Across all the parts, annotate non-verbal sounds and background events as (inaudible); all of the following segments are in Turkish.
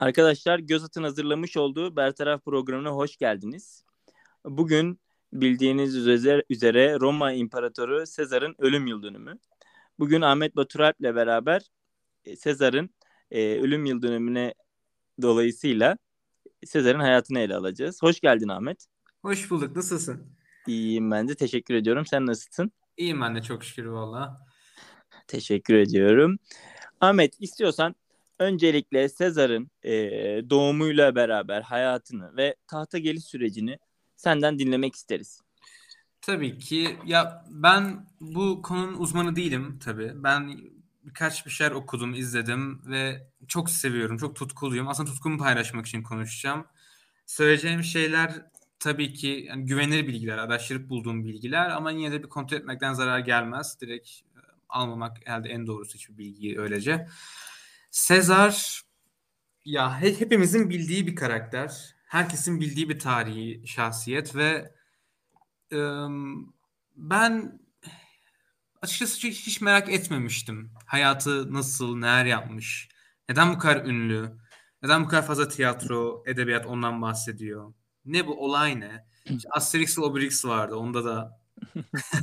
Arkadaşlar Gözat'ın hazırlamış olduğu Bertaraf programına hoş geldiniz. Bugün bildiğiniz üzere Roma İmparatoru Sezar'ın ölüm yıl dönümü. Bugün Ahmet Baturalp ile beraber e, Sezar'ın e, ölüm yıl dönümüne dolayısıyla Sezar'ın hayatını ele alacağız. Hoş geldin Ahmet. Hoş bulduk. Nasılsın? İyiyim ben de. Teşekkür ediyorum. Sen nasılsın? İyiyim ben de çok şükür valla. Teşekkür ediyorum. Ahmet istiyorsan öncelikle Sezar'ın e, doğumuyla beraber hayatını ve tahta geliş sürecini senden dinlemek isteriz. Tabii ki. Ya ben bu konunun uzmanı değilim tabii. Ben birkaç bir şeyler okudum, izledim ve çok seviyorum, çok tutkuluyum. Aslında tutkumu paylaşmak için konuşacağım. Söyleyeceğim şeyler tabii ki yani güvenilir bilgiler, araştırıp bulduğum bilgiler ama yine de bir kontrol etmekten zarar gelmez. Direkt e, almamak herhalde en doğrusu hiçbir bilgiyi öylece. Sezar ya hepimizin bildiği bir karakter. Herkesin bildiği bir tarihi şahsiyet ve ıı, ben açıkçası hiç, hiç merak etmemiştim. Hayatı nasıl, neler yapmış, neden bu kadar ünlü, neden bu kadar fazla tiyatro, edebiyat ondan bahsediyor. Ne bu olay ne? İşte Asterix ve Obelix vardı. Onda da (laughs)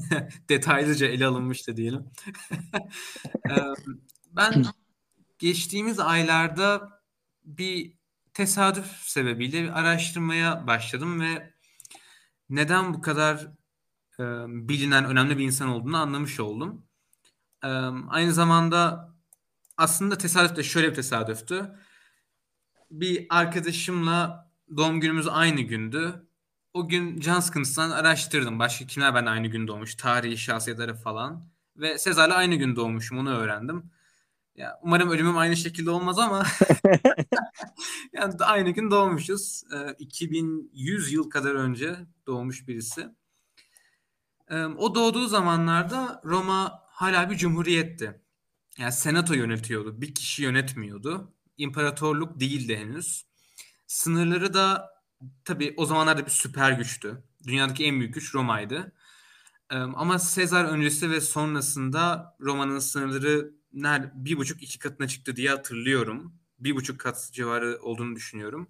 (laughs) detaylıca ele alınmıştı diyelim. (laughs) ben geçtiğimiz aylarda bir tesadüf sebebiyle bir araştırmaya başladım ve neden bu kadar e, bilinen önemli bir insan olduğunu anlamış oldum. E, aynı zamanda aslında tesadüf de şöyle bir tesadüftü. Bir arkadaşımla doğum günümüz aynı gündü. O gün can sıkıntısından araştırdım. Başka kimler ben aynı gün doğmuş. Tarihi şahsiyetleri falan. Ve Sezar'la aynı gün doğmuşum onu öğrendim. Ya, umarım ölümüm aynı şekilde olmaz ama (laughs) yani aynı gün doğmuşuz. E, 2100 yıl kadar önce doğmuş birisi. E, o doğduğu zamanlarda Roma hala bir cumhuriyetti. Yani senato yönetiyordu. Bir kişi yönetmiyordu. İmparatorluk değildi henüz. Sınırları da tabii o zamanlarda bir süper güçtü. Dünyadaki en büyük güç Roma'ydı. Ama Sezar öncesi ve sonrasında Roma'nın sınırları bir buçuk iki katına çıktı diye hatırlıyorum. Bir buçuk kat civarı olduğunu düşünüyorum.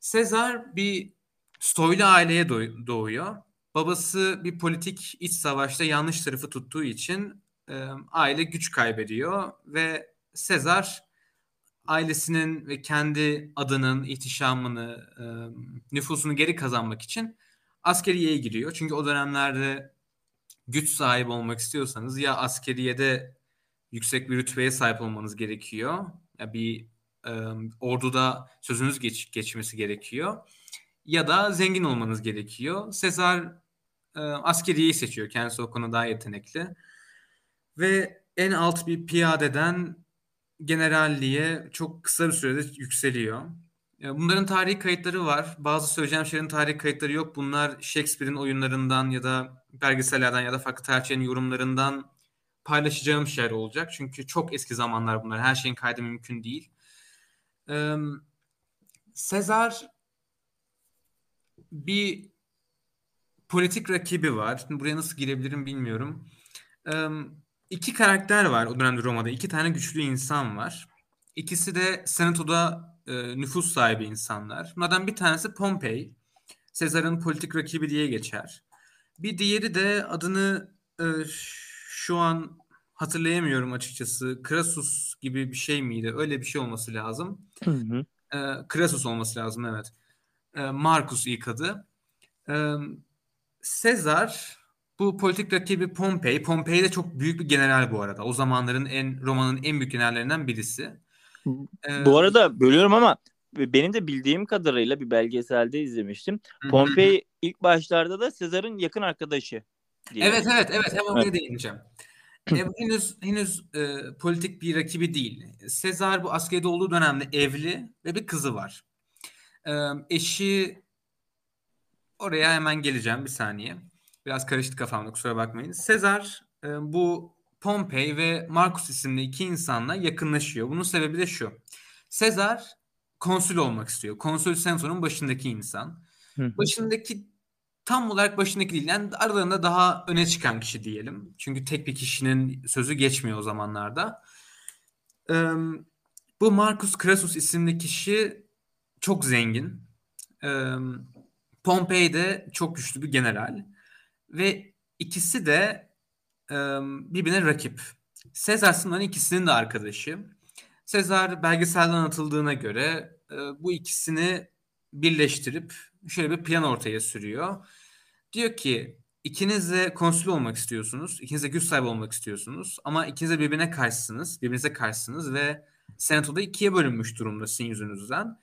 Sezar bir Stoylu aileye doğuyor. Babası bir politik iç savaşta yanlış tarafı tuttuğu için e, aile güç kaybediyor ve Sezar ailesinin ve kendi adının ihtişamını, e, nüfusunu geri kazanmak için askeriyeye giriyor. Çünkü o dönemlerde güç sahibi olmak istiyorsanız ya askeriyede yüksek bir rütbeye sahip olmanız gerekiyor. Ya bir e, orduda sözünüz geç, geçmesi gerekiyor. Ya da zengin olmanız gerekiyor. Sezar e, askeriyeyi seçiyor. Kendisi o konuda daha yetenekli. Ve en alt bir piyadeden generalliğe çok kısa bir sürede yükseliyor. Bunların tarihi kayıtları var. Bazı söyleyeceğim şeylerin tarihi kayıtları yok. Bunlar Shakespeare'in oyunlarından ya da belgesellerden ya da farklı tarihçilerin yorumlarından paylaşacağım şeyler olacak. Çünkü çok eski zamanlar bunlar. Her şeyin kaydı mümkün değil. Ee, Sezar bir politik rakibi var. Buraya nasıl girebilirim bilmiyorum. Ee, iki karakter var o dönemde Roma'da. İki tane güçlü insan var. İkisi de Senato'da e, nüfus sahibi insanlar. Bunlardan bir tanesi Pompey. Sezar'ın politik rakibi diye geçer. Bir diğeri de adını e, şu an hatırlayamıyorum açıkçası. Krasus gibi bir şey miydi? Öyle bir şey olması lazım. Hı hı. E, Krasus olması lazım evet. E, Marcus ilk adı. E, Sezar bu politik rakibi Pompey. Pompey de çok büyük bir general bu arada. O zamanların en Roma'nın en büyük generallerinden birisi. Ee, bu arada bölüyorum ama benim de bildiğim kadarıyla bir belgeselde izlemiştim. Pompey ilk başlarda da Sezar'ın yakın arkadaşı. Diye. Evet evet evet hemen oraya değineceğim. e, henüz henüz e, politik bir rakibi değil. Sezar bu askerde olduğu dönemde evli ve bir kızı var. E, eşi oraya hemen geleceğim bir saniye. Biraz karıştı kafamda kusura bakmayın. Sezar e, bu Pompey ve Marcus isimli iki insanla yakınlaşıyor. Bunun sebebi de şu. Sezar konsül olmak istiyor. Konsül senato'nun başındaki insan. Başındaki tam olarak başındaki değil. Yani aralarında daha öne çıkan kişi diyelim. Çünkü tek bir kişinin sözü geçmiyor o zamanlarda. Ee, Bu Marcus Crassus isimli kişi çok zengin. Ee, Pompey de çok güçlü bir general. Ve ikisi de e, birbirine rakip. Sezar bunların ikisinin de arkadaşı. Sezar belgeselde anlatıldığına göre e, bu ikisini birleştirip şöyle bir plan ortaya sürüyor. Diyor ki ikiniz de konsül olmak istiyorsunuz. ikiniz de güç sahibi olmak istiyorsunuz. Ama ikiniz de birbirine karşısınız. Birbirinize karşısınız ve senatoda ikiye bölünmüş durumda sizin yüzünüzden.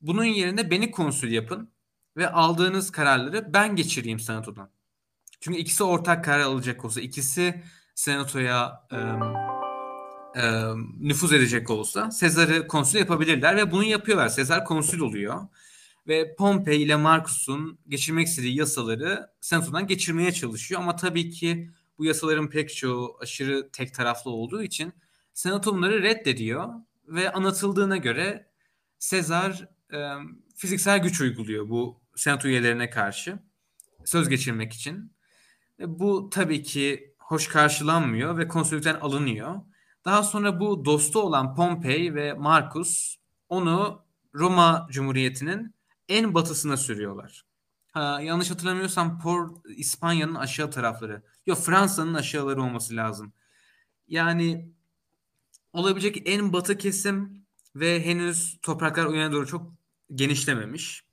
Bunun yerine beni konsül yapın ve aldığınız kararları ben geçireyim senatodan. Çünkü ikisi ortak karar alacak olsa, ikisi senatoya e, e, nüfuz edecek olsa Sezar'ı konsül yapabilirler ve bunu yapıyorlar. Sezar konsül oluyor ve Pompey ile Marcus'un geçirmek istediği yasaları senatodan geçirmeye çalışıyor ama tabii ki bu yasaların pek çoğu aşırı tek taraflı olduğu için senato bunları reddediyor ve anlatıldığına göre Sezar e, fiziksel güç uyguluyor bu senato üyelerine karşı söz geçirmek için. E, bu tabii ki hoş karşılanmıyor ve konsüllikten alınıyor. Daha sonra bu dostu olan Pompey ve Marcus onu Roma Cumhuriyeti'nin en batısına sürüyorlar. Ha, yanlış hatırlamıyorsam Por İspanya'nın aşağı tarafları. Yok Fransa'nın aşağıları olması lazım. Yani olabilecek en batı kesim ve henüz topraklar o doğru çok genişlememiş.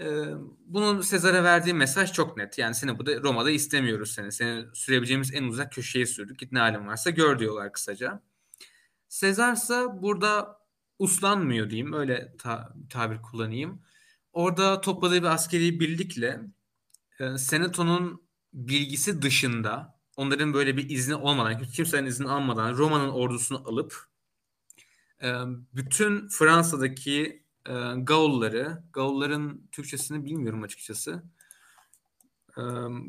Ee, bunun Sezar'a verdiği mesaj çok net. Yani seni burada Roma'da istemiyoruz seni. Seni sürebileceğimiz en uzak köşeye sürdük. Git ne halin varsa gör diyorlar kısaca. Sezar ise burada uslanmıyor diyeyim. Öyle ta- tabir kullanayım. Orada topladığı bir askeri birlikle e, Senato'nun bilgisi dışında onların böyle bir izni olmadan, kimsenin izni almadan Roma'nın ordusunu alıp e, bütün Fransa'daki e, Gaulları, Gaulların Türkçesini bilmiyorum açıkçası. E,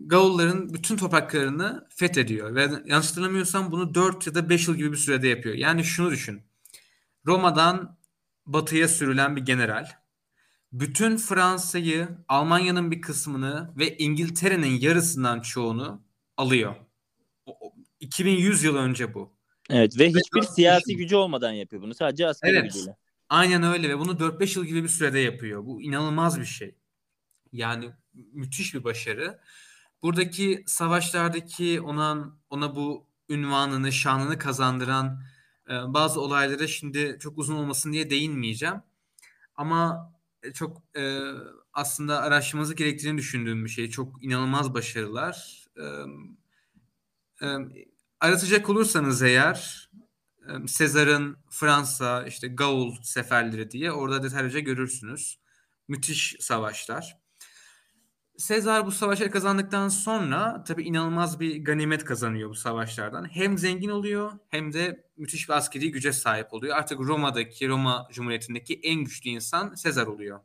Gaulların bütün topraklarını fethediyor ve yanlış hatırlamıyorsam bunu 4 ya da 5 yıl gibi bir sürede yapıyor. Yani şunu düşün. Roma'dan batıya sürülen bir general bütün Fransa'yı, Almanya'nın bir kısmını ve İngiltere'nin yarısından çoğunu alıyor. 2100 yıl önce bu. Evet ve hiçbir siyasi gücü olmadan yapıyor bunu. Sadece askeri evet. gücüyle. Aynen öyle ve bunu 4-5 yıl gibi bir sürede yapıyor. Bu inanılmaz bir şey. Yani müthiş bir başarı. Buradaki savaşlardaki ona ona bu ünvanını, şanını kazandıran bazı olaylara şimdi çok uzun olmasın diye değinmeyeceğim. Ama e, çok e, aslında araştırmanızı gerektiğini düşündüğüm bir şey. Çok inanılmaz başarılar. E, e, aratacak olursanız eğer Sezar'ın Fransa, işte Gaul seferleri diye orada detaylıca görürsünüz. Müthiş savaşlar. Sezar bu savaşları kazandıktan sonra tabii inanılmaz bir ganimet kazanıyor bu savaşlardan. Hem zengin oluyor hem de müthiş bir askeri güce sahip oluyor. Artık Roma'daki, Roma Cumhuriyeti'ndeki en güçlü insan Sezar oluyor.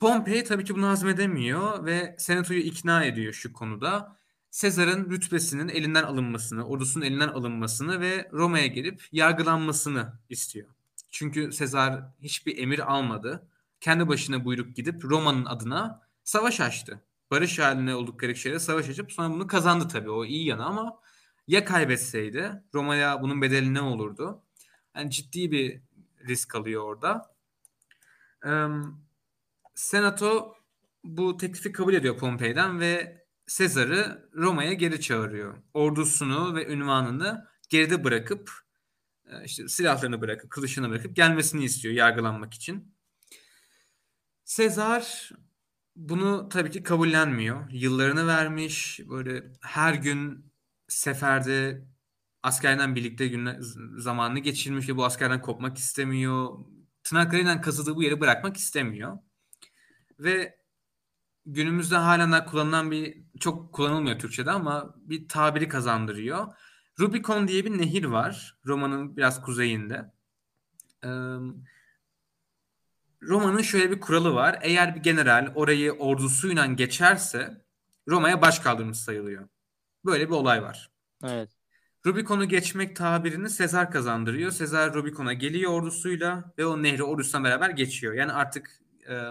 Pompey tabii ki bunu hazmedemiyor ve senatoyu ikna ediyor şu konuda. Sezar'ın rütbesinin elinden alınmasını, ordusunun elinden alınmasını ve Roma'ya gelip yargılanmasını istiyor. Çünkü Sezar hiçbir emir almadı. Kendi başına buyruk gidip Roma'nın adına savaş açtı. Barış haline oldukları kişilere savaş açıp sonra bunu kazandı tabii. O iyi yanı ama ya kaybetseydi Roma'ya bunun bedeli ne olurdu? Yani ciddi bir risk alıyor orada. Ee, Senato bu teklifi kabul ediyor Pompey'den ve Sezar'ı Roma'ya geri çağırıyor. Ordusunu ve ünvanını geride bırakıp e, işte silahlarını bırakıp, kılıçını bırakıp gelmesini istiyor yargılanmak için. Sezar bunu tabii ki kabullenmiyor. Yıllarını vermiş, böyle her gün seferde askerden birlikte günler, zamanını geçirmiş ve bu askerden kopmak istemiyor. Tırnaklarıyla kazıdığı bu yeri bırakmak istemiyor. Ve günümüzde halen kullanılan bir çok kullanılmıyor Türkçe'de ama bir tabiri kazandırıyor. Rubicon diye bir nehir var. Roma'nın biraz kuzeyinde. Ee, Roma'nın şöyle bir kuralı var. Eğer bir general orayı ordusuyla geçerse Roma'ya baş kaldırmış sayılıyor. Böyle bir olay var. Evet. Rubicon'u geçmek tabirini Sezar kazandırıyor. Sezar Rubicon'a geliyor ordusuyla ve o nehri ordusuyla beraber geçiyor. Yani artık e,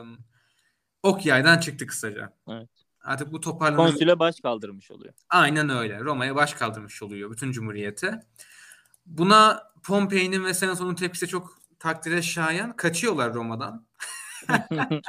ok yaydan çıktı kısaca. Evet. Artık bu toparlanma... Konsüle baş kaldırmış oluyor. Aynen öyle. Roma'ya baş kaldırmış oluyor bütün cumhuriyeti. Buna Pompei'nin ve Senato'nun tepkisi çok takdire şayan. Kaçıyorlar Roma'dan. (laughs)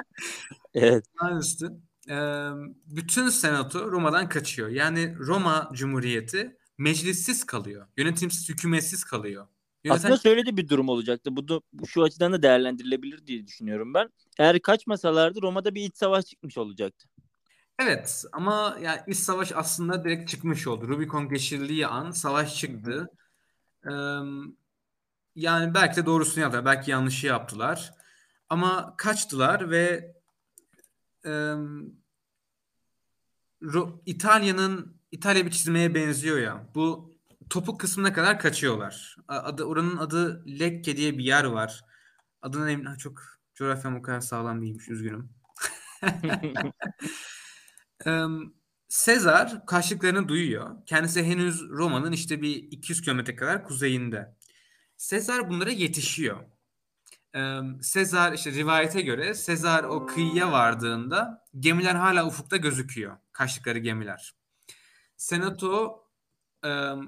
evet. Aynısı. Ee, bütün senato Roma'dan kaçıyor. Yani Roma Cumhuriyeti meclissiz kalıyor. Yönetimsiz, hükümetsiz kalıyor. Yöneten... Aslında şöyle de bir durum olacaktı. Bu da şu açıdan da değerlendirilebilir diye düşünüyorum ben. Eğer kaçmasalardı Roma'da bir iç savaş çıkmış olacaktı. Evet ama yani iç savaş aslında direkt çıkmış oldu. Rubicon geçirildiği an savaş çıktı. Ee, yani belki de doğrusunu yaptılar, belki yanlışı yaptılar. Ama kaçtılar ve e, İtalya'nın İtalya bir çizmeye benziyor ya. Bu topuk kısmına kadar kaçıyorlar. Adı oranın adı Lecce diye bir yer var. Adını emin çok coğrafyam o kadar sağlam değilmiş üzgünüm. (laughs) Sezar kaçtıklarını duyuyor. Kendisi henüz Roma'nın işte bir 200 kilometre kadar kuzeyinde. Sezar bunlara yetişiyor. Sezar işte rivayete göre Sezar o kıyıya vardığında gemiler hala ufukta gözüküyor. Kaçtıkları gemiler. Senato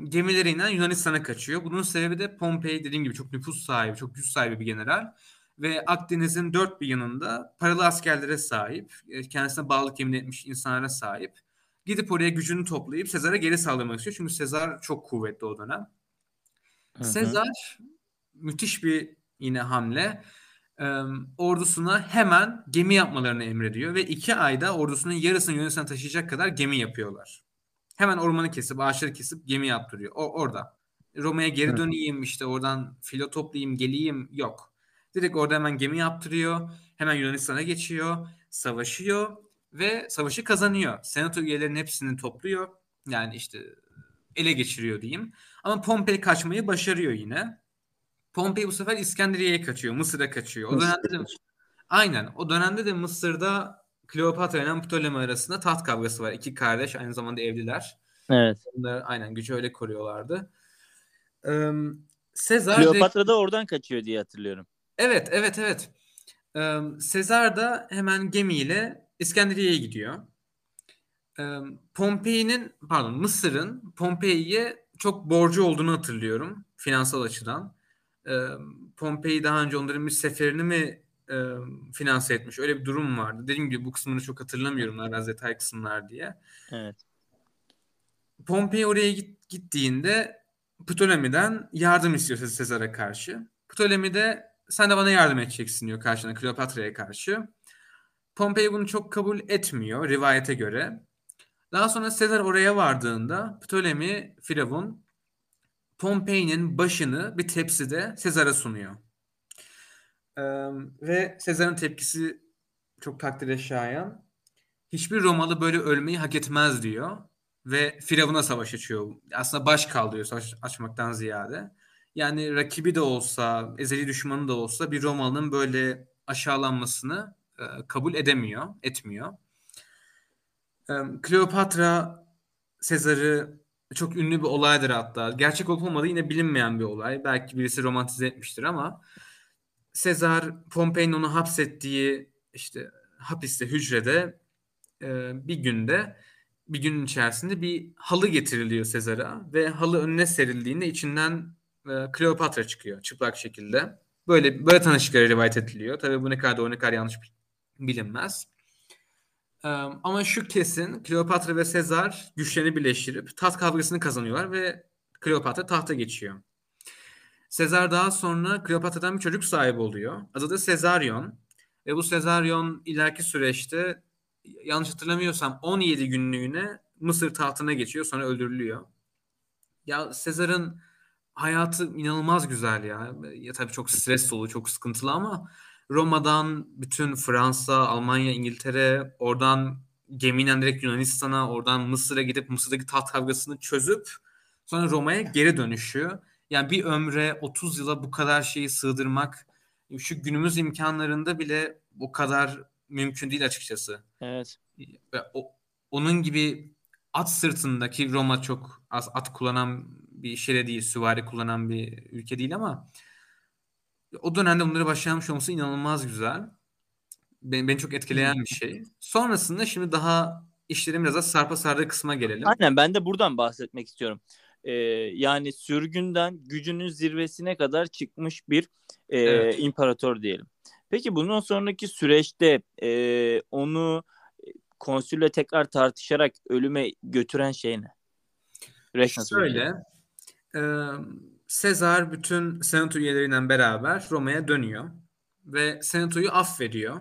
gemileriyle Yunanistan'a kaçıyor. Bunun sebebi de Pompei dediğim gibi çok nüfus sahibi, çok güç sahibi bir general. Ve Akdeniz'in dört bir yanında paralı askerlere sahip, e, kendisine bağlılık yemin etmiş insanlara sahip. Gidip oraya gücünü toplayıp Sezar'a geri saldırmak istiyor. Çünkü Sezar çok kuvvetli o dönem. Hı hı. Sezar müthiş bir yine hamle. E, ordusuna hemen gemi yapmalarını emrediyor ve iki ayda ordusunun yarısını Yunanistan'a taşıyacak kadar gemi yapıyorlar. Hemen ormanı kesip, ağaçları kesip gemi yaptırıyor. O orada. Roma'ya geri döneyim işte oradan filo toplayayım geleyim yok. Direkt orada hemen gemi yaptırıyor. Hemen Yunanistan'a geçiyor. Savaşıyor ve savaşı kazanıyor. Senato üyelerinin hepsini topluyor. Yani işte ele geçiriyor diyeyim. Ama Pompei kaçmayı başarıyor yine. Pompei bu sefer İskenderiye'ye kaçıyor. Mısır'a kaçıyor. O dönemde de, aynen. O dönemde de Mısır'da Kleopatra ile Ptolemy arasında taht kavgası var. İki kardeş aynı zamanda evliler. Evet. Onlar aynen gücü öyle koruyorlardı. Ee, Sezar Kleopatra da oradan kaçıyor diye hatırlıyorum. Evet, evet, evet. Ee, Sezar da hemen gemiyle İskenderiye'ye gidiyor. Pompei'nin, pardon Mısır'ın Pompei'ye çok borcu olduğunu hatırlıyorum finansal açıdan. Pompei daha önce onların bir seferini mi finanse etmiş. Öyle bir durum vardı. Dediğim gibi bu kısmını çok hatırlamıyorum. Biraz detay kısımlar diye. Evet. Pompei oraya git, gittiğinde Ptolemy'den yardım istiyor Sezar'a karşı. Ptolemy de sen de bana yardım edeceksin diyor karşına Kleopatra'ya karşı. Pompei bunu çok kabul etmiyor rivayete göre. Daha sonra Sezar oraya vardığında Ptolemy, Firavun Pompei'nin başını bir tepside Sezar'a sunuyor. Ee, ve Sezar'ın tepkisi çok takdire şayan. Hiçbir Romalı böyle ölmeyi hak etmez diyor. Ve Firavun'a savaş açıyor. Aslında baş kaldırıyor savaş açmaktan ziyade. Yani rakibi de olsa, ezeli düşmanı da olsa bir Romalı'nın böyle aşağılanmasını e, kabul edemiyor, etmiyor. Kleopatra Sezar'ı çok ünlü bir olaydır hatta. Gerçek olup olmadığı yine bilinmeyen bir olay. Belki birisi romantize etmiştir ama Sezar Pompei'nin onu hapsettiği işte hapiste hücrede e, bir günde bir günün içerisinde bir halı getiriliyor Sezar'a ve halı önüne serildiğinde içinden e, Kleopatra çıkıyor çıplak şekilde. Böyle böyle tanışıkları rivayet ediliyor. Tabii bu ne kadar doğru ne kadar yanlış bilinmez. Ama şu kesin Kleopatra ve Sezar güçlerini birleştirip taht kavgasını kazanıyorlar ve Kleopatra tahta geçiyor. Sezar daha sonra Kleopatra'dan bir çocuk sahibi oluyor. Adı da Sezaryon. Ve bu Sezaryon ileriki süreçte yanlış hatırlamıyorsam 17 günlüğüne Mısır tahtına geçiyor sonra öldürülüyor. Ya Sezar'ın hayatı inanılmaz güzel ya. Ya tabii çok stres dolu, çok sıkıntılı ama Roma'dan bütün Fransa, Almanya, İngiltere, oradan gemiyle direkt Yunanistan'a, oradan Mısır'a gidip Mısır'daki taht kavgasını çözüp sonra Roma'ya geri dönüşü. Yani bir ömre 30 yıla bu kadar şeyi sığdırmak şu günümüz imkanlarında bile bu kadar mümkün değil açıkçası. Evet. O, onun gibi at sırtındaki Roma çok az at kullanan bir şere değil, süvari kullanan bir ülke değil ama o dönemde bunları başarmış olması inanılmaz güzel. Beni, beni çok etkileyen bir şey. Sonrasında şimdi daha işlerin biraz daha sarpa sardığı kısma gelelim. Aynen ben de buradan bahsetmek istiyorum. e, yani sürgünden gücünün zirvesine kadar çıkmış bir e, Evet. imparator diyelim. Peki bundan sonraki süreçte e, onu konsülle tekrar tartışarak ölüme götüren şey ne? Şöyle, e, Sezar bütün senato üyeleriyle beraber Roma'ya dönüyor ve senatoyu affediyor.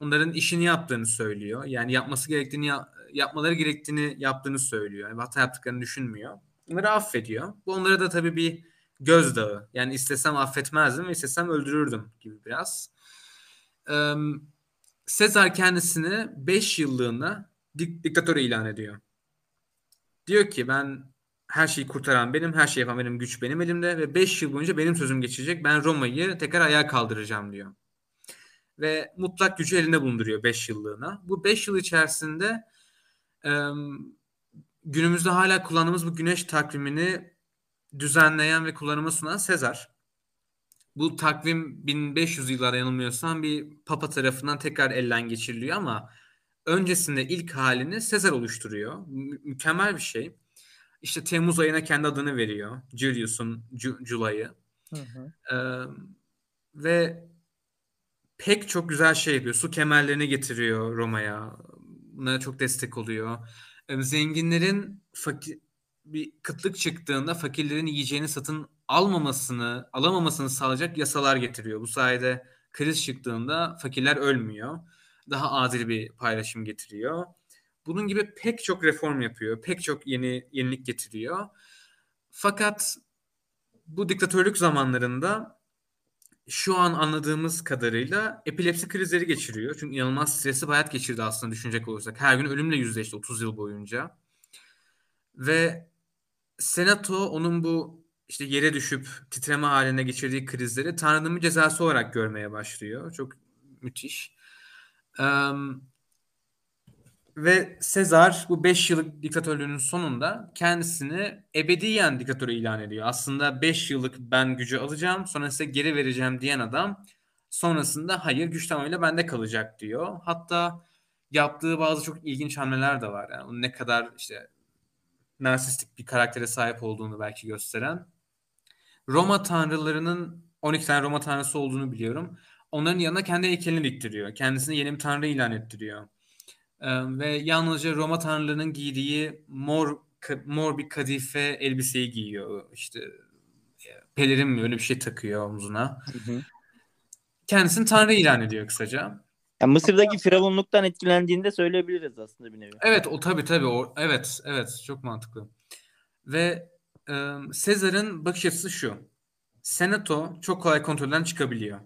Onların işini yaptığını söylüyor. Yani yapması gerektiğini ya- yapmaları gerektiğini yaptığını söylüyor. Yani hata yaptıklarını düşünmüyor. Onları affediyor. Bu onlara da tabii bir gözdağı. Yani istesem affetmezdim ve istesem öldürürdüm gibi biraz. Ee, Sezar kendisini 5 yıllığına dik- diktatör ilan ediyor. Diyor ki ben her şeyi kurtaran benim, her şeyi yapan benim, güç benim elimde ve 5 yıl boyunca benim sözüm geçecek. Ben Roma'yı tekrar ayağa kaldıracağım diyor. Ve mutlak gücü elinde bulunduruyor 5 yıllığına. Bu 5 yıl içerisinde günümüzde hala kullandığımız bu güneş takvimini düzenleyen ve kullanıma sunan Sezar. Bu takvim 1500 yıllara yanılmıyorsam bir papa tarafından tekrar elden geçiriliyor ama öncesinde ilk halini Sezar oluşturuyor. Mü- mükemmel bir şey. İşte Temmuz ayına kendi adını veriyor. Julius'un Ju-. Ee, ve pek çok güzel şey yapıyor. Su kemerlerini getiriyor Roma'ya. Bunlara çok destek oluyor. Ee, zenginlerin fakir bir kıtlık çıktığında fakirlerin yiyeceğini satın almamasını, alamamasını sağlayacak yasalar getiriyor. Bu sayede kriz çıktığında fakirler ölmüyor. Daha adil bir paylaşım getiriyor. Bunun gibi pek çok reform yapıyor. Pek çok yeni yenilik getiriyor. Fakat bu diktatörlük zamanlarında şu an anladığımız kadarıyla epilepsi krizleri geçiriyor. Çünkü inanılmaz stresli bir hayat geçirdi aslında düşünecek olursak. Her gün ölümle yüzleşti 30 yıl boyunca. Ve Senato onun bu işte yere düşüp titreme haline geçirdiği krizleri Tanrı'nın cezası olarak görmeye başlıyor. Çok müthiş. Eee, ve Sezar bu 5 yıllık diktatörlüğünün sonunda kendisini ebediyen diktatörü ilan ediyor. Aslında 5 yıllık ben gücü alacağım sonra size geri vereceğim diyen adam sonrasında hayır güç tamamıyla bende kalacak diyor. Hatta yaptığı bazı çok ilginç hamleler de var. Yani ne kadar işte narsistik bir karaktere sahip olduğunu belki gösteren. Roma tanrılarının 12 tane Roma tanrısı olduğunu biliyorum. Onların yanına kendi heykelini diktiriyor. Kendisini yeni bir tanrı ilan ettiriyor. Ee, ve yalnızca Roma tanrılarının giydiği mor mor bir kadife elbiseyi giyiyor. İşte e, pelerin mi öyle bir şey takıyor omzuna. Hı hı. Kendisini tanrı ilan ediyor kısaca. Yani Mısır'daki firavunluktan etkilendiğini de söyleyebiliriz aslında bir nevi. Evet o tabii tabii o evet evet çok mantıklı. Ve e, Sezar'ın bakış açısı şu. Senato çok kolay kontrolden çıkabiliyor.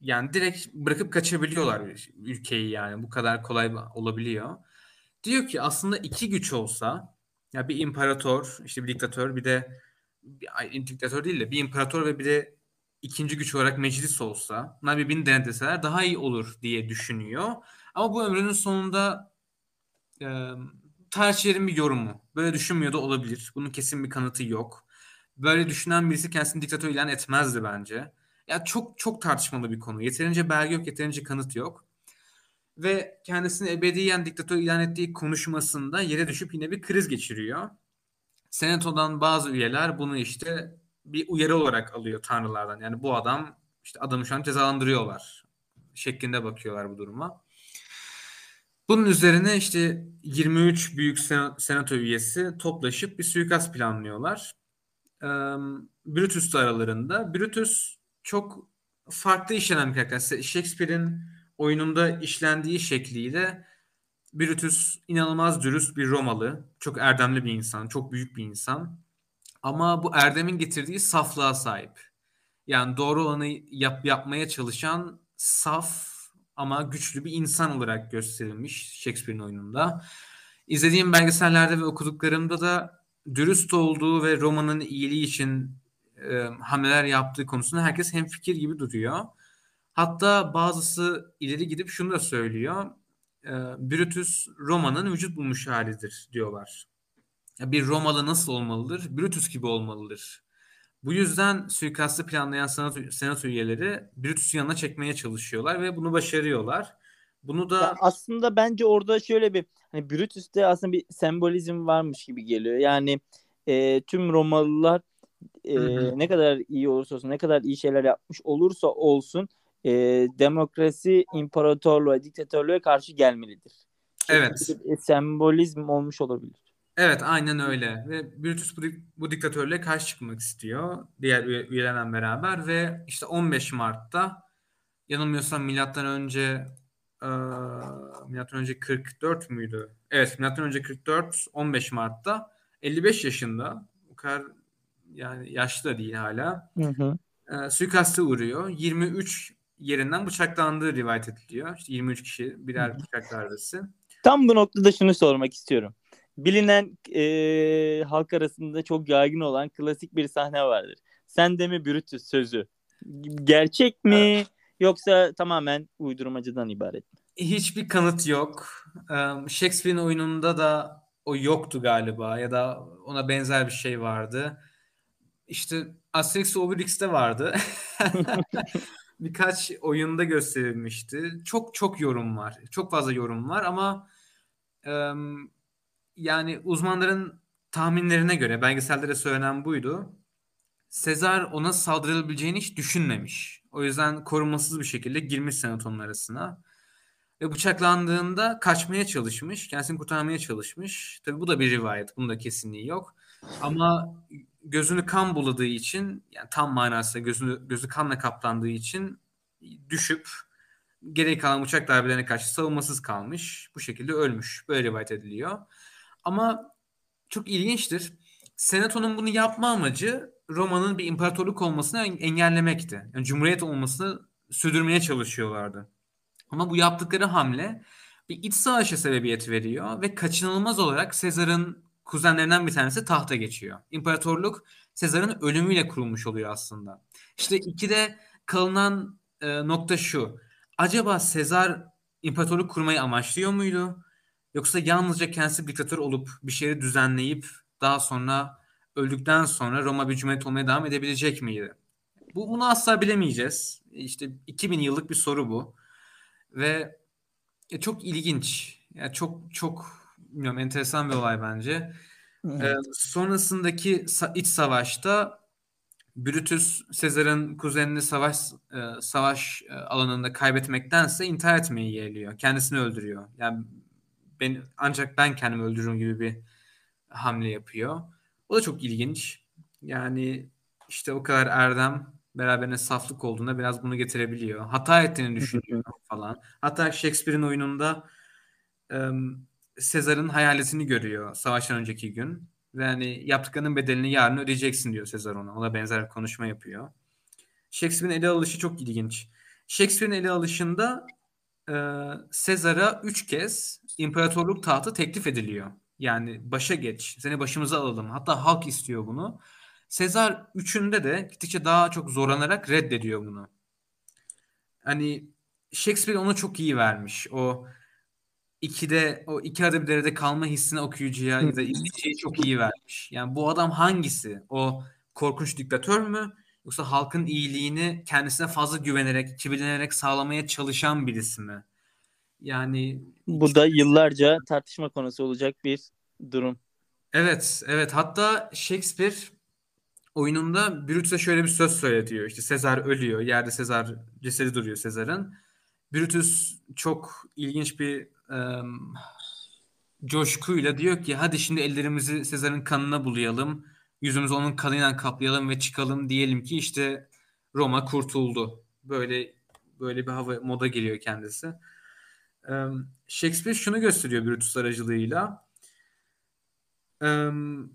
Yani direkt bırakıp kaçabiliyorlar ülkeyi yani bu kadar kolay olabiliyor. Diyor ki aslında iki güç olsa ya bir imparator işte bir diktatör bir de bir, diktatör değil de bir imparator ve bir de ikinci güç olarak meclis olsa bunlar birbirini denetleseler daha iyi olur diye düşünüyor. Ama bu ömrünün sonunda e, tarihçilerin bir yorumu. Böyle düşünmüyor da olabilir. Bunun kesin bir kanıtı yok. Böyle düşünen birisi kendisini diktatör ilan etmezdi bence. Ya çok çok tartışmalı bir konu. Yeterince belge yok, yeterince kanıt yok. Ve kendisini ebediyen diktatör ilan ettiği konuşmasında yere düşüp yine bir kriz geçiriyor. Senato'dan bazı üyeler bunu işte bir uyarı olarak alıyor tanrılardan. Yani bu adam işte adamı şu an cezalandırıyorlar şeklinde bakıyorlar bu duruma. Bunun üzerine işte 23 büyük senato üyesi toplaşıp bir suikast planlıyorlar. Brutus aralarında. Brutus çok farklı işlenen bir karakter. Shakespeare'in oyununda işlendiği şekliyle Brutus inanılmaz dürüst bir Romalı. Çok erdemli bir insan. Çok büyük bir insan. Ama bu erdemin getirdiği saflığa sahip. Yani doğru olanı yap, yapmaya çalışan saf ama güçlü bir insan olarak gösterilmiş Shakespeare'in oyununda. İzlediğim belgesellerde ve okuduklarımda da dürüst olduğu ve romanın iyiliği için e, hamleler yaptığı konusunda herkes hemfikir gibi duruyor. Hatta bazısı ileri gidip şunu da söylüyor. E, Brutus Roma'nın vücut bulmuş halidir diyorlar. Bir Romalı nasıl olmalıdır? Brutus gibi olmalıdır. Bu yüzden suikastı planlayan senato, senato üyeleri Brutus'u yanına çekmeye çalışıyorlar ve bunu başarıyorlar. Bunu da ya aslında bence orada şöyle bir hani Brutus'te aslında bir sembolizm varmış gibi geliyor. Yani e, tüm Romalılar e, ne kadar iyi olursa olsun, ne kadar iyi şeyler yapmış olursa olsun e, demokrasi, imparatorluğa, diktatörlüğe karşı gelmelidir. Evet. Bir sembolizm olmuş olabilir. Evet aynen öyle ve Brutus bu, bu diktatörlüğe karşı çıkmak istiyor diğer üyelerle beraber ve işte 15 Mart'ta yanılmıyorsam milattan önce e, milattan önce 44 müydü? Evet milattan önce 44 15 Mart'ta 55 yaşında bu kadar yani yaşlı da değil hala. Hı hı. E, suikaste uğruyor. 23 yerinden bıçaklandığı rivayet ediliyor. İşte 23 kişi birer hı bıçak darbesi. Tam bu noktada şunu sormak istiyorum. Bilinen e, halk arasında çok yaygın olan klasik bir sahne vardır. Sen de mi Brutus sözü. Gerçek mi evet. yoksa tamamen uydurmacıdan ibaret mi? Hiçbir kanıt yok. Shakespeare'in oyununda da o yoktu galiba ya da ona benzer bir şey vardı. İşte Asterix Obelix'te vardı. (laughs) Birkaç oyunda gösterilmişti. Çok çok yorum var. Çok fazla yorum var ama yani uzmanların tahminlerine göre belgesellere söylenen buydu. Sezar ona saldırılabileceğini hiç düşünmemiş. O yüzden korumasız bir şekilde girmiş senatonun arasına. Ve bıçaklandığında kaçmaya çalışmış. Kendisini kurtarmaya çalışmış. Tabi bu da bir rivayet. Bunun da kesinliği yok. Ama gözünü kan buladığı için yani tam manasıyla gözünü, gözü kanla kaplandığı için düşüp geri kalan uçak darbelerine karşı savunmasız kalmış. Bu şekilde ölmüş. Böyle rivayet ediliyor. Ama çok ilginçtir. Senato'nun bunu yapma amacı Roma'nın bir imparatorluk olmasını engellemekti. Yani cumhuriyet olmasını sürdürmeye çalışıyorlardı. Ama bu yaptıkları hamle bir iç savaşa sebebiyet veriyor ve kaçınılmaz olarak Sezar'ın kuzenlerinden bir tanesi tahta geçiyor. İmparatorluk Sezar'ın ölümüyle kurulmuş oluyor aslında. İşte ikide kalınan e, nokta şu. Acaba Sezar imparatorluk kurmayı amaçlıyor muydu? Yoksa yalnızca kendisi diktatör olup bir şeyleri düzenleyip daha sonra öldükten sonra Roma bir cumhuriyet olmaya devam edebilecek miydi? Bu bunu asla bilemeyeceğiz. İşte 2000 yıllık bir soru bu. Ve e, çok ilginç. Yani çok çok bilmiyorum enteresan bir olay bence. Evet. Ee, sonrasındaki iç savaşta Brutus Sezar'ın kuzenini savaş e, savaş e, alanında kaybetmektense intihar etmeyi yeğliyor. Kendisini öldürüyor. Yani ben ancak ben kendimi öldürürüm gibi bir hamle yapıyor. O da çok ilginç. Yani işte o kadar erdem beraberine saflık olduğunda biraz bunu getirebiliyor. Hata ettiğini düşünüyor falan. Hatta Shakespeare'in oyununda e, Sezar'ın hayaletini görüyor savaştan önceki gün. Ve hani yaptıklarının bedelini yarın ödeyeceksin diyor Sezar ona. Ona benzer bir konuşma yapıyor. Shakespeare'in ele alışı çok ilginç. Shakespeare'in ele alışında e, Sezar'a üç kez imparatorluk tahtı teklif ediliyor. Yani başa geç, seni başımıza alalım. Hatta halk istiyor bunu. Sezar üçünde de gittikçe daha çok zorlanarak reddediyor bunu. Hani Shakespeare onu çok iyi vermiş. O ikide o iki adım derede kalma hissini okuyucuya ya da izleyiciye çok iyi vermiş. Yani bu adam hangisi? O korkunç diktatör mü? Yoksa halkın iyiliğini kendisine fazla güvenerek, kibirlenerek sağlamaya çalışan birisi mi? Yani bu da yıllarca tartışma konusu olacak bir durum. Evet, evet. Hatta Shakespeare oyununda Brutus'a şöyle bir söz söyletiyor. İşte Sezar ölüyor. Yerde Sezar cesedi duruyor Sezar'ın. Brutus çok ilginç bir um, coşkuyla diyor ki hadi şimdi ellerimizi Sezar'ın kanına bulayalım. Yüzümüzü onun kanıyla kaplayalım ve çıkalım diyelim ki işte Roma kurtuldu. Böyle böyle bir hava moda geliyor kendisi. Um, Shakespeare şunu gösteriyor Brutus aracılığıyla. Um,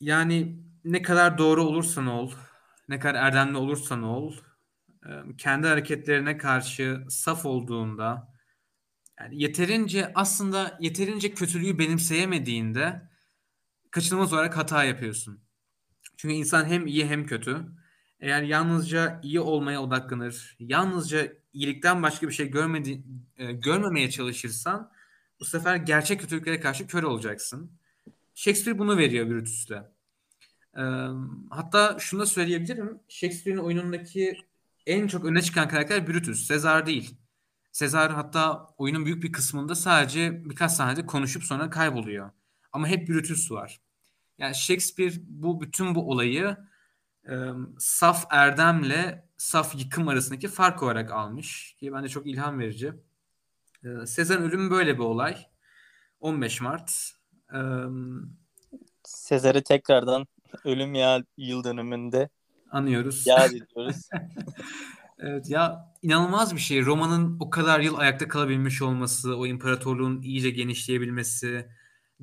yani ne kadar doğru olursan ol, ne kadar erdemli olursan ol, kendi hareketlerine karşı saf olduğunda, yani yeterince aslında yeterince kötülüğü benimseyemediğinde kaçınılmaz olarak hata yapıyorsun. Çünkü insan hem iyi hem kötü. Eğer yalnızca iyi olmaya odaklanır, yalnızca iyilikten başka bir şey görmedi, e, görmemeye çalışırsan bu sefer gerçek kötülüklere karşı kör olacaksın. Shakespeare bunu veriyor Brutus'ta. E, hatta şunu da söyleyebilirim. Shakespeare'in oyunundaki en çok öne çıkan karakter Brutus. Sezar değil. Sezar hatta oyunun büyük bir kısmında sadece birkaç sahnede konuşup sonra kayboluyor. Ama hep Brutus var. Yani Shakespeare bu bütün bu olayı e, saf erdemle saf yıkım arasındaki fark olarak almış. Ki bence çok ilham verici. E, Sezar'ın ölümü böyle bir olay. 15 Mart. E, Sezar'ı tekrardan ölüm ya yıl dönümünde anıyoruz. yad ediyoruz. (laughs) Evet ya inanılmaz bir şey. Roma'nın o kadar yıl ayakta kalabilmiş olması, o imparatorluğun iyice genişleyebilmesi,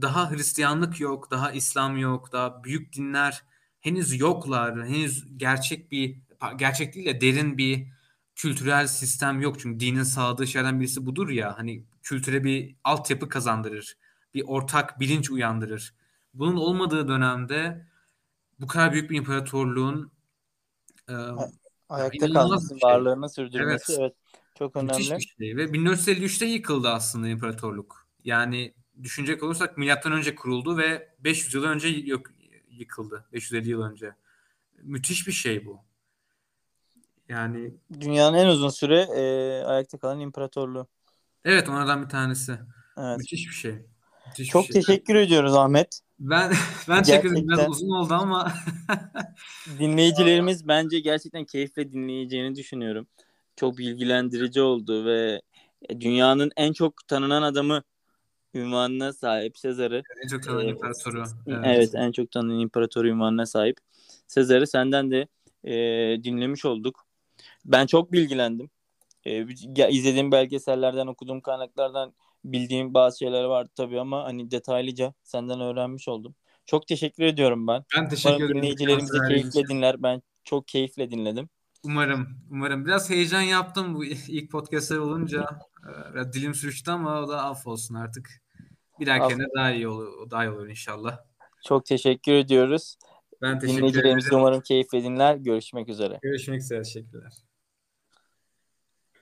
daha Hristiyanlık yok, daha İslam yok, daha büyük dinler henüz yoklar. Henüz gerçek bir gerçek değil de derin bir kültürel sistem yok. Çünkü dinin sağladığı şeylerden birisi budur ya. Hani kültüre bir altyapı kazandırır. Bir ortak bilinç uyandırır. Bunun olmadığı dönemde bu kadar büyük bir imparatorluğun ayakta İnanılmaz kalması, bir şey. varlığını sürdürmesi evet, Evet. çok müthiş önemli. bir şey. Ve 1453'te yıkıldı aslında imparatorluk. Yani düşünecek olursak milattan önce kuruldu ve 500 yıl önce yok yıkıldı. 550 yıl önce. Müthiş bir şey bu. Yani Dünyanın en uzun süre e, ayakta kalan imparatorluğu. evet onlardan bir tanesi. Evet. Müthiş bir şey. Müthiş bir Çok şey. teşekkür ediyoruz Ahmet. Ben (laughs) ben ederim. Biraz uzun oldu ama (laughs) Dinleyicilerimiz bence gerçekten keyifle dinleyeceğini düşünüyorum. Çok bilgilendirici oldu ve dünyanın en çok tanınan adamı ünvanına sahip Sezar'ı. en çok tanınan Evet. imparatoru. Evet. en çok tanınan imparator ünvanına sahip. Sezar'ı senden de e, dinlemiş olduk. Ben çok bilgilendim. E, izlediğim belgesellerden, okuduğum kaynaklardan bildiğim bazı şeyler vardı tabii ama hani detaylıca senden öğrenmiş oldum. Çok teşekkür ediyorum ben. Ben teşekkür Umarım ederim. dinleyicilerimiz de keyifle dinler. Ben çok keyifle dinledim. Umarım, umarım. Biraz heyecan yaptım bu ilk podcast'lar olunca. Ee, Biraz dilim sürçtü ama o da af olsun artık. Bir dahakine daha iyi olur, daha iyi olur inşallah. Çok teşekkür ediyoruz. Ben teşekkür Dinleyicilerimiz de ederim. umarım keyifle dinler. Görüşmek üzere. Görüşmek üzere. Teşekkürler.